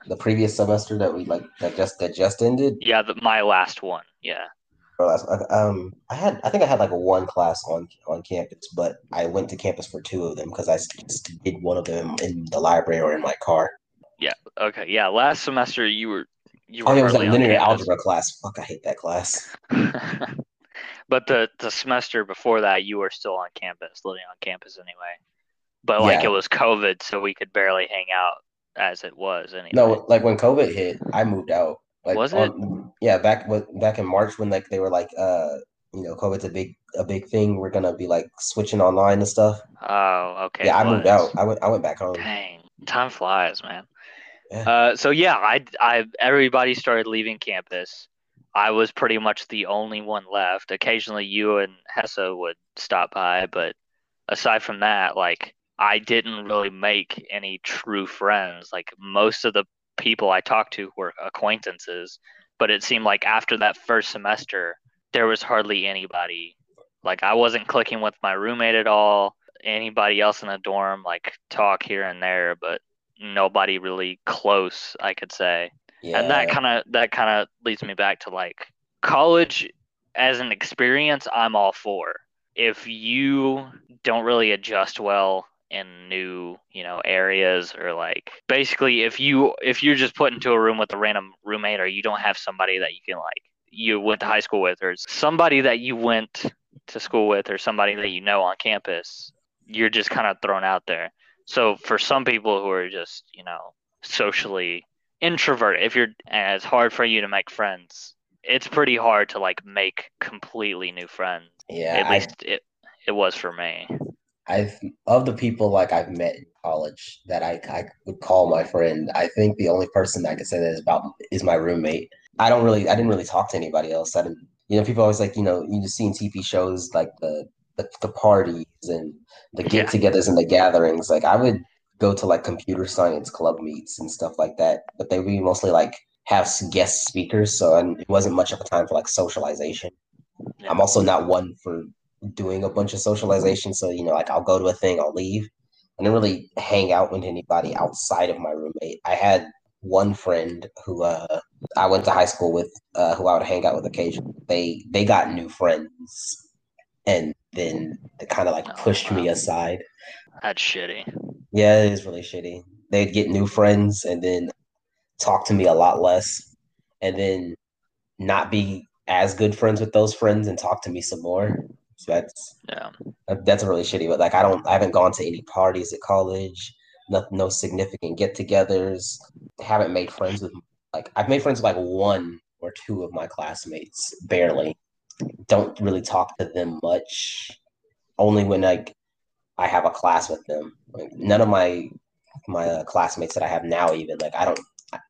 S3: The previous semester that we like that just that just ended.
S2: Yeah, the, my last one. Yeah.
S3: Last, um, I had I think I had like a one class on on campus, but I went to campus for two of them because I just did one of them in the library or in my car.
S2: Yeah. Okay. Yeah. Last semester you were you were.
S3: Oh, it was a linear algebra class. Fuck, I hate that class.
S2: But the the semester before that, you were still on campus, living on campus anyway. But like yeah. it was COVID, so we could barely hang out as it was anyway.
S3: No, like when COVID hit, I moved out. Like
S2: was it? On,
S3: yeah, back back in March when like they were like, uh, you know, COVID's a big a big thing. We're gonna be like switching online and stuff.
S2: Oh, okay.
S3: Yeah, I moved out. I went I went back home.
S2: Dang, time flies, man. Yeah. Uh, so yeah, I I everybody started leaving campus. I was pretty much the only one left. Occasionally, you and Hessa would stop by, but aside from that, like I didn't really make any true friends. Like most of the people I talked to were acquaintances, but it seemed like after that first semester, there was hardly anybody. Like I wasn't clicking with my roommate at all. Anybody else in the dorm, like talk here and there, but nobody really close, I could say. Yeah. And that kind of that kind of leads me back to like college as an experience. I'm all for. If you don't really adjust well in new you know areas or like basically if you if you're just put into a room with a random roommate or you don't have somebody that you can like you went to high school with or somebody that you went to school with or somebody that you know on campus you're just kind of thrown out there. So for some people who are just, you know, socially introverted, if you're and it's hard for you to make friends, it's pretty hard to like make completely new friends.
S3: Yeah,
S2: At
S3: I,
S2: least it it was for me.
S3: I've of the people like I've met in college that I, I would call my friend. I think the only person I could say that is about is my roommate. I don't really I didn't really talk to anybody else. I didn't you know people always like you know you just see in TV shows like the the, the parties and the get-togethers and the gatherings. Like I would go to like computer science club meets and stuff like that, but they would be mostly like have guest speakers, so and it wasn't much of a time for like socialization.
S2: Yeah.
S3: I'm also not one for doing a bunch of socialization. So, you know, like I'll go to a thing, I'll leave. I didn't really hang out with anybody outside of my roommate. I had one friend who uh, I went to high school with, uh, who I would hang out with occasionally. They they got new friends, and then they kind of like
S2: Oh,
S3: pushed me aside.
S2: That's shitty.
S3: Yeah, it is really shitty. They'd get new friends and then talk to me a lot less, and then not be as good friends with those friends and talk to me some more. So that's
S2: Yeah.
S3: that's really shitty. But like, I don't, I haven't gone to any parties at college. No, no significant get-togethers. Haven't made friends with like I've made friends with like one or two of my classmates, barely. Don't really talk to them much. Only when like I have a class with them. Like none of my my uh, classmates that I have now, even like I don't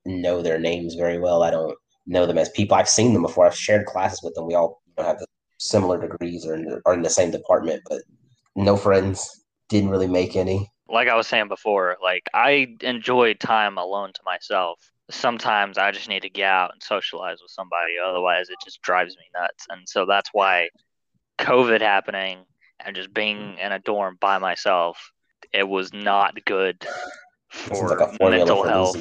S3: know their names very well. I don't know them as people. I've seen them before. I've shared classes with them. We all you know, have the similar degrees or in, the, or in the same department, but no friends. Didn't really make any.
S2: Like I was saying before, like I enjoy time alone to myself. Sometimes I just need to get out and socialize with somebody. Otherwise, it just drives me nuts. And so that's why COVID happening and just being in a dorm by myself, it was not good for
S3: like a
S2: mental
S3: for
S2: health.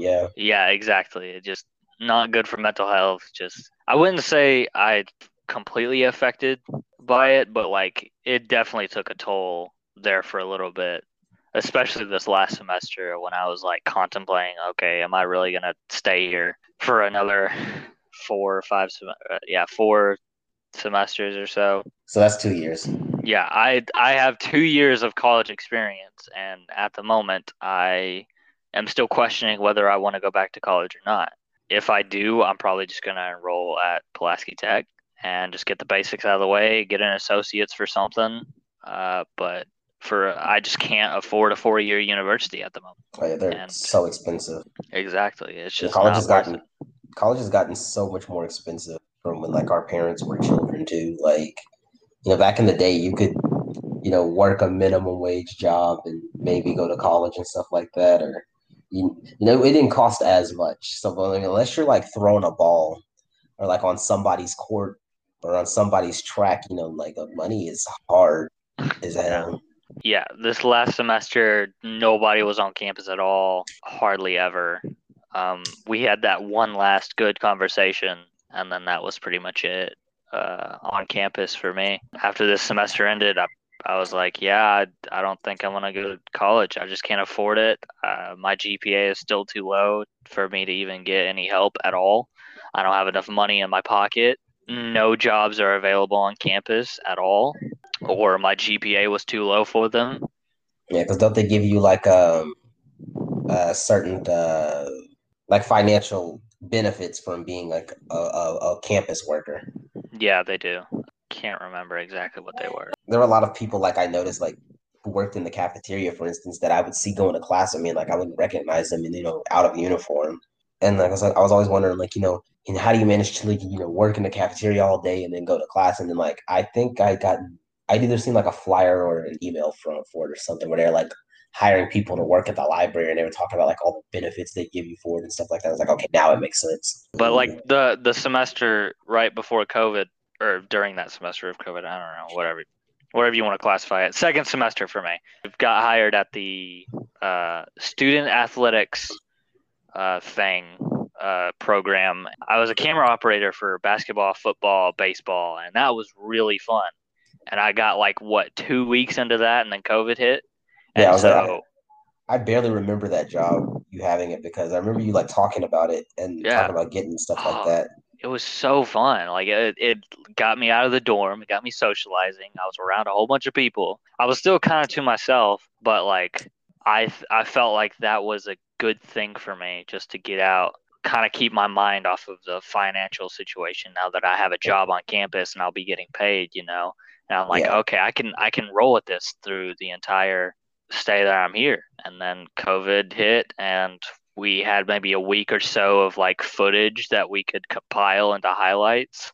S3: Yeah.
S2: Yeah, exactly. It just not good for mental health. Just I wouldn't say I completely affected by it, but like it definitely took a toll there for a little bit. Especially this last semester when I was like contemplating, okay, am I really gonna stay here for another four or five sem- uh, yeah, four semesters or so.
S3: So that's two years.
S2: Yeah, I I have two years of college experience, and at the moment, I am still questioning whether I want to go back to college or not. If I do, I'm probably just gonna enroll at Pulaski Tech and just get the basics out of the way, get an associate's for something. Uh, but for I just can't afford a four-year university at the moment.
S3: Like, they're
S2: And-
S3: so expensive.
S2: Exactly, it's just
S3: college has gotten
S2: it.
S3: college has gotten so much more expensive from when like our parents were children too. Like, you know, back in the day you could, you know, work a minimum wage job and maybe go to college and stuff like that. Or you you know, it didn't cost as much. So I mean, unless you're like throwing a ball or like on somebody's court or on somebody's track, you know, like the money is hard as hell.
S2: Yeah, this last semester, nobody was on campus at all, hardly ever. Um, we had that one last good conversation, and then that was pretty much it uh, on campus for me. After this semester ended, I, I was like, yeah, I, I don't think I'm going to go to college. I just can't afford it. Uh, my GPA is still too low for me to even get any help at all. I don't have enough money in my pocket. No jobs are available on campus at all or my GPA was too low for them.
S3: Yeah, because don't they give you like um a certain uh like financial benefits from being like a, a, a campus worker?
S2: Yeah, they do. Can't remember exactly what they were.
S3: There were a lot of people like I noticed like who worked in the cafeteria, for instance, that I would see going to class I mean, like I wouldn't recognize them, and you know, out of uniform. And like I was, I was always wondering, like you know, know, how do you manage to like you know work in the cafeteria all day and then go to class? And then like I think I got I'd either seen like a flyer or an email from for it or something where they're like hiring people to work at the library and they were talking about like all the benefits they give you for it and stuff like that. I was like, okay, now it makes sense.
S2: But like the the semester right before COVID or during that semester of COVID, I don't know, whatever whatever you want to classify it. Second semester for me. Got hired at the uh, student athletics uh, thing uh, program. I was a camera operator for basketball, football, baseball, and that was really fun. And I got like what two weeks into that, and then COVID hit. And
S3: Yeah, I
S2: so
S3: like, I barely remember that job you having it because I remember you like talking about it and
S2: Yeah.
S3: talking about getting stuff like
S2: Oh,
S3: that.
S2: it was so fun. Like it, it got me out of the dorm. It got me socializing. I was around a whole bunch of people. I was still kind of to myself, but like I I felt like that was a good thing for me just to get out, kind of keep my mind off of the financial situation now that I have a job on campus and I'll be getting paid, you know. And I'm like,
S3: Yeah.
S2: okay, I can I can roll with this through the entire stay that I'm here. And then COVID hit and we had maybe a week or so of like footage that we could compile into highlights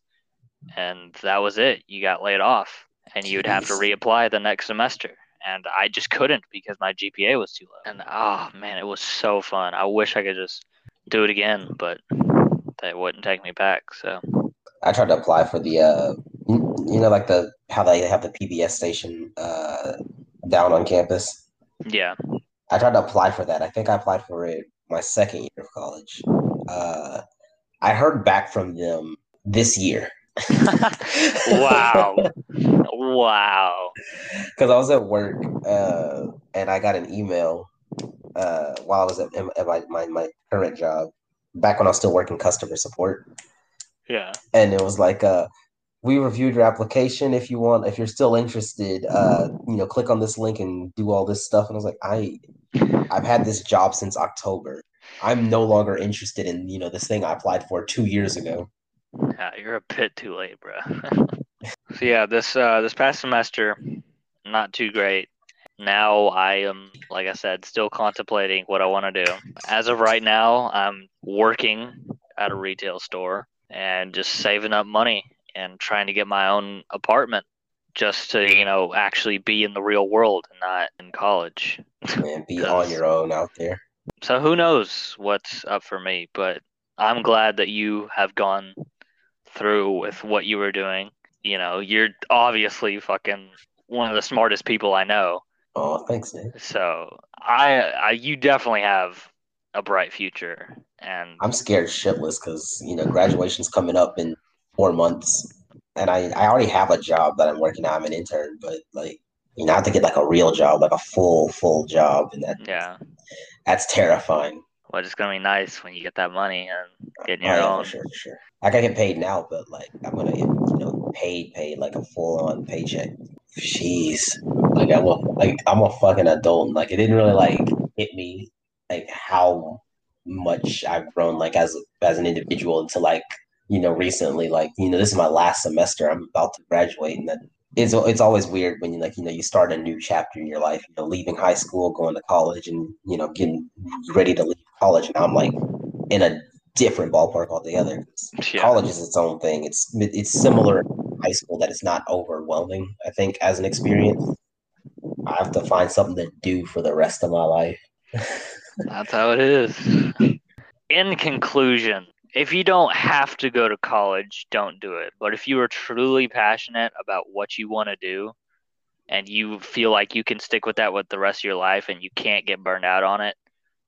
S2: and that was it. You got laid off and you'd have to reapply the next semester. And I just couldn't because my GPA was too low. And oh man, it was so fun. I wish I could just do it again, but they wouldn't take me back. So
S3: I tried to apply for the uh you you know like the how they have the PBS station uh down on campus.
S2: yeah.
S3: I tried to apply for that. I think I applied for it my second year of college. Uh I heard back from them this year.
S2: Wow. wow.
S3: Because I was at work uh, and I got an email uh, while I was at, at my, my, my current job, back when I was still working customer support.
S2: Yeah.
S3: And it was like, uh, we reviewed your application. If you want, if you're still interested, uh, you know, click on this link and do all this stuff. And I was like, I, I've had this job since October. I'm no longer interested in, you know, this thing I applied for two years ago.
S2: Yeah, you're a bit too late, bro. so yeah, this uh this past semester, not too great. Now I am, like I said, still contemplating what I want to do. As of right now, I'm working at a retail store and just saving up money and trying to get my own apartment just to, you know, actually be in the real world and not in college.
S3: And be on your own out there.
S2: So who knows what's up for me, but I'm glad that you have gone through with what you were doing. You know, you're obviously fucking one of the smartest people I know.
S3: Oh, thanks.
S2: So I, I you definitely have a bright future, and
S3: I'm scared shitless because you know graduation's coming up in four months, and I I already have a job that I'm working at. I'm an intern, but like you know I have to get like a real job, like a full full job, and that
S2: yeah,
S3: that's terrifying.
S2: well, it's gonna be nice when you get that money and getting
S3: Oh,
S2: your
S3: yeah,
S2: own.
S3: for sure, for sure. I get paid now, but like I'm gonna get you know paid paid like a full on paycheck. Jeez, like I'm a like I'm a fucking adult. and, Like it didn't really like hit me like how much I've grown like as as an individual until like you know recently. Like you know this is my last semester. I'm about to graduate, and it's it's always weird when you like you know you start a new chapter in your life. You know, leaving high school, going to college, and you know getting ready to leave college. And I'm like in a different ballpark altogether.
S2: Yeah.
S3: College is its own thing. It's it's similar high school that it's not overwhelming. I think as an experience, I have to find something to do for the rest of my life.
S2: That's how it is. In conclusion, if you don't have to go to college, don't do it. But if you are truly passionate about what you want to do and you feel like you can stick with that with the rest of your life and you can't get burned out on it,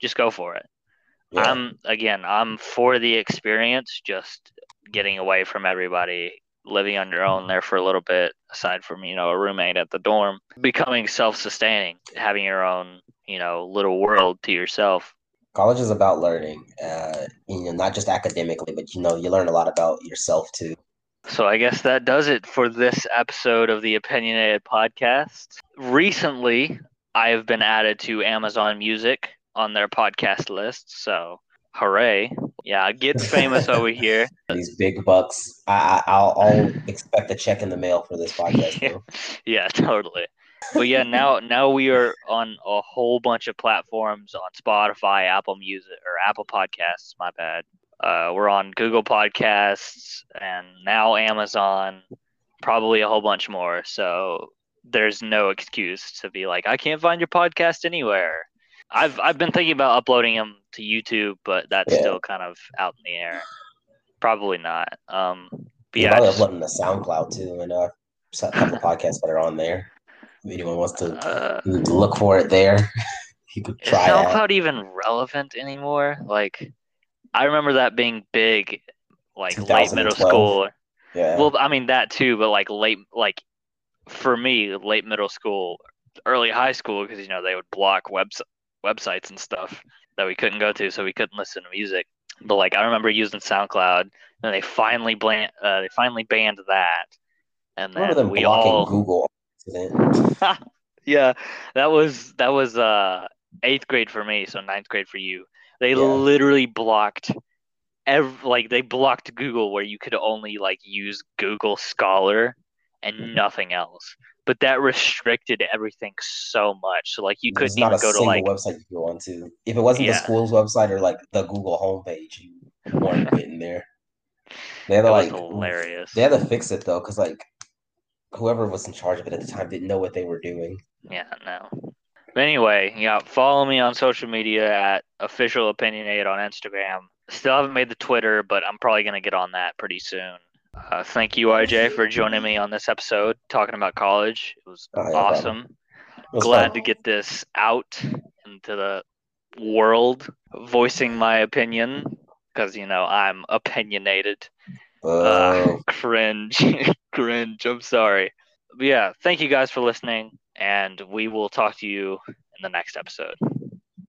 S2: just go for it.
S3: Yeah.
S2: I'm again, I'm for the experience, just getting away from everybody, living on your own there for a little bit, aside from, you know, a roommate at the dorm, becoming self sustaining, having your own, you know, little world to yourself.
S3: College is about learning, uh, you know, not just academically, but you know, you learn a lot about yourself too.
S2: So I guess that does it for this episode of the Opinionated Podcast. Recently, I have been added to Amazon Music on their podcast list, so hooray. Yeah, get famous over here.
S3: These big bucks, I, I I'll, I'll expect a check in the mail for this podcast.
S2: Yeah. Yeah, totally. But yeah, now now we are on a whole bunch of platforms on Spotify, Apple Music or Apple Podcasts, my bad. Uh, we're on Google Podcasts and now Amazon, probably a whole bunch more. So there's no excuse to be like, I can't find your podcast anywhere. I've I've been thinking about uploading them to YouTube, but that's
S3: Yeah.
S2: still kind of out in the air. Probably not. Um, but yeah,
S3: probably
S2: just-
S3: uploading to SoundCloud too, and uh, a couple podcasts that are on there. If anyone wants to
S2: uh,
S3: look for it there, you could
S2: Is
S3: try that.
S2: SoundCloud even relevant anymore? Like, I remember that being big, like late middle school.
S3: Yeah.
S2: Well, I mean that too, but like late, like for me, late middle school, early high school, because you know they would block webs- websites and stuff that we couldn't go to, so we couldn't listen to music. But like I remember using SoundCloud, and they finally banned uh, they finally banned that, and then we all
S3: Google
S2: yeah that was that was uh eighth grade for me, so ninth grade for you. They
S3: Yeah.
S2: literally blocked. every like they blocked Google where you could only like use Google Scholar
S3: Mm-hmm.
S2: and nothing else. But that restricted everything so much. So like you couldn't even go to like
S3: website you go onto. If it wasn't the school's website or like the Google homepage, you weren't getting there. They had to like
S2: hilarious.
S3: they had to fix it though, because like whoever was in charge of it at the time didn't know what they were doing.
S2: Yeah, no. But anyway, yeah, follow me on social media at official opinionated on Instagram. Still haven't made the Twitter, but I'm probably gonna get on that pretty soon. Uh, thank you, RJ, for joining me on this episode talking about college. It was
S3: Oh, yeah,
S2: awesome.
S3: It was
S2: Glad
S3: fun.
S2: to get this out into the world, voicing my opinion because you know I'm opinionated. Uh, cringe, cringe. I'm sorry. But yeah, thank you guys for listening, and we will talk to you in the next episode.